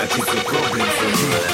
but it's a problem for me.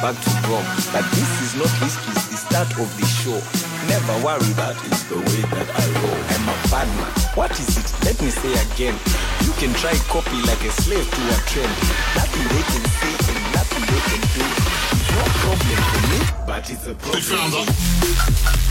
Back to Rome. But this is not history, it's the start of the show. Never worry, that is the way that I roll. I'm a bad man. What is it? Let me say again. You can try copy like a slave to a trend. Nothing they can say and nothing they can do. It's no problem for me, but it's a problem.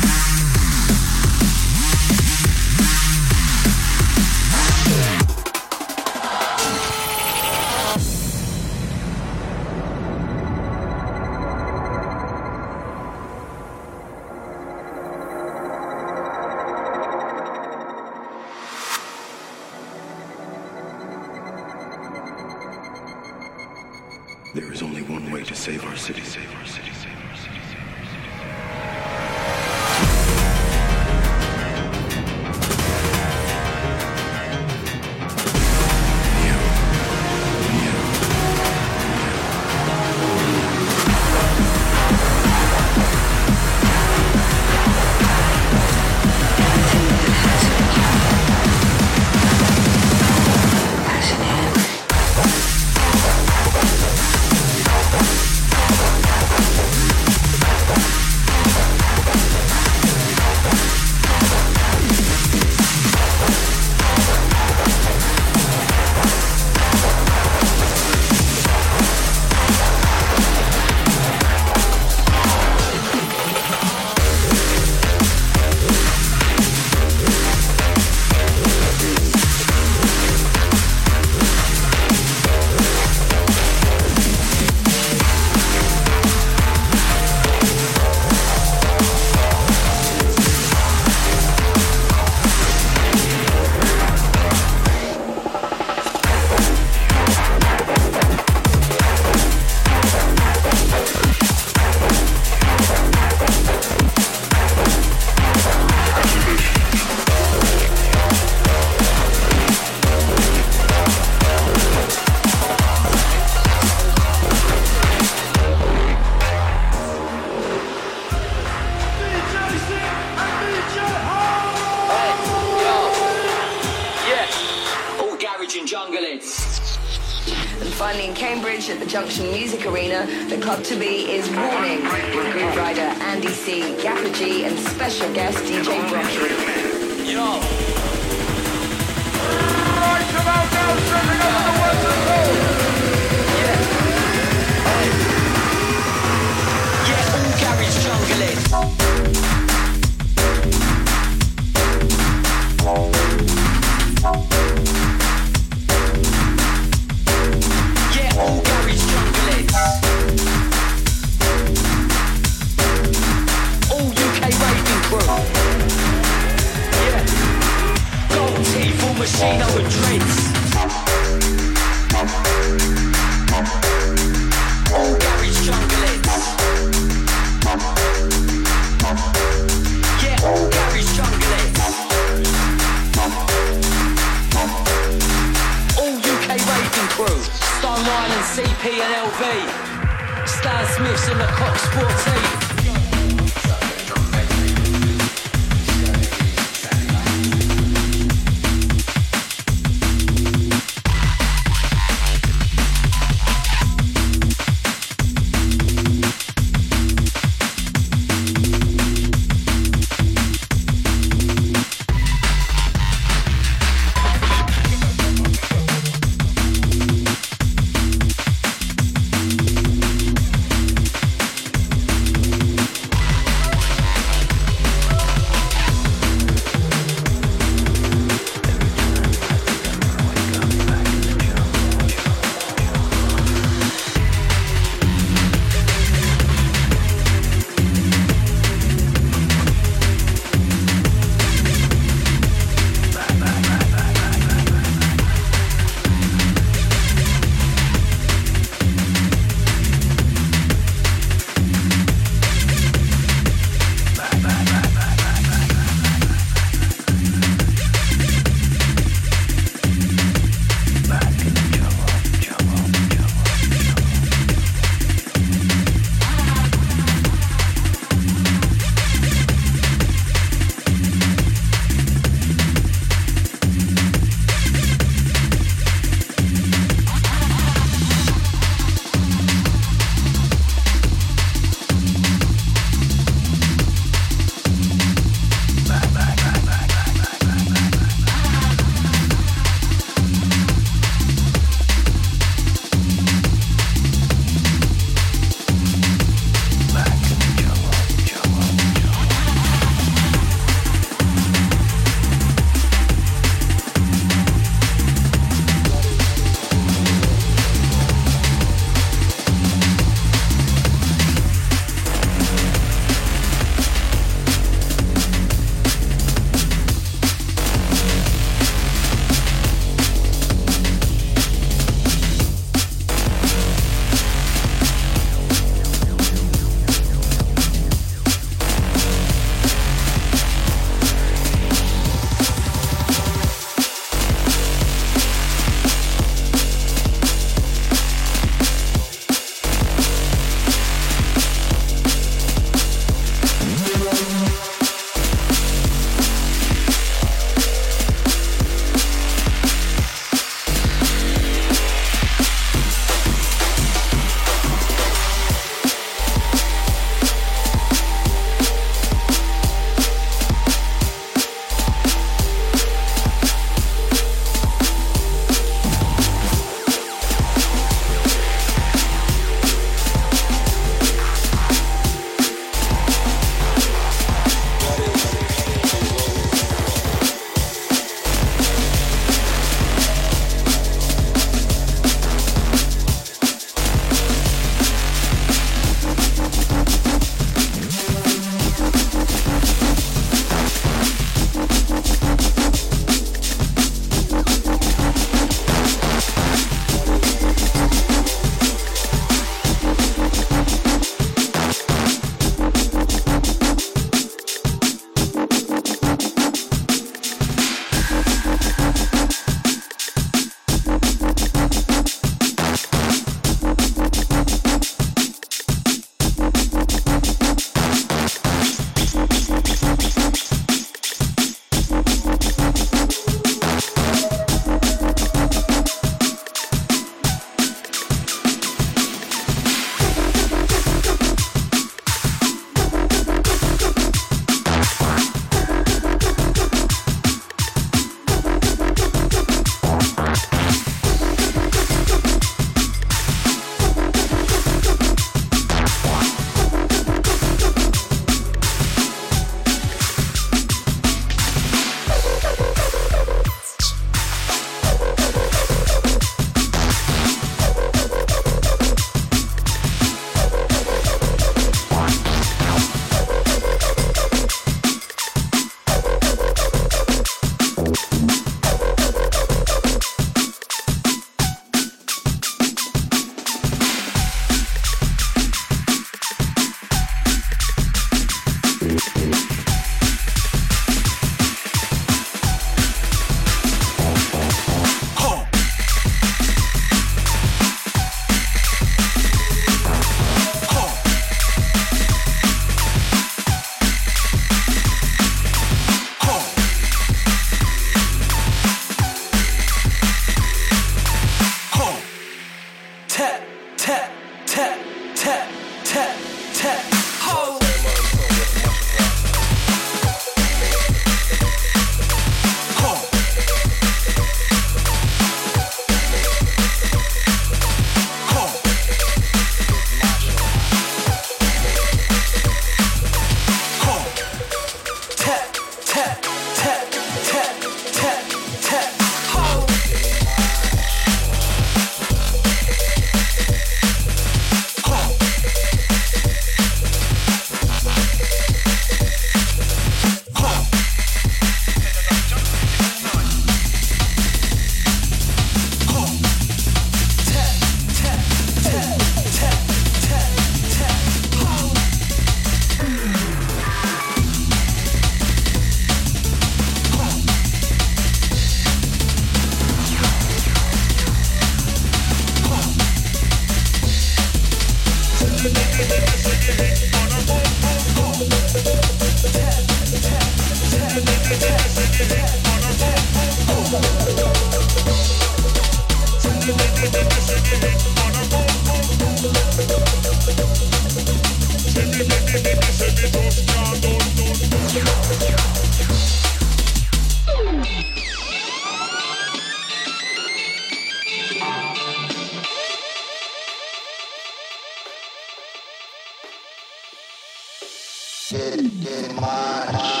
Highest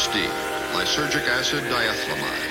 LSD, lysergic acid diethylamide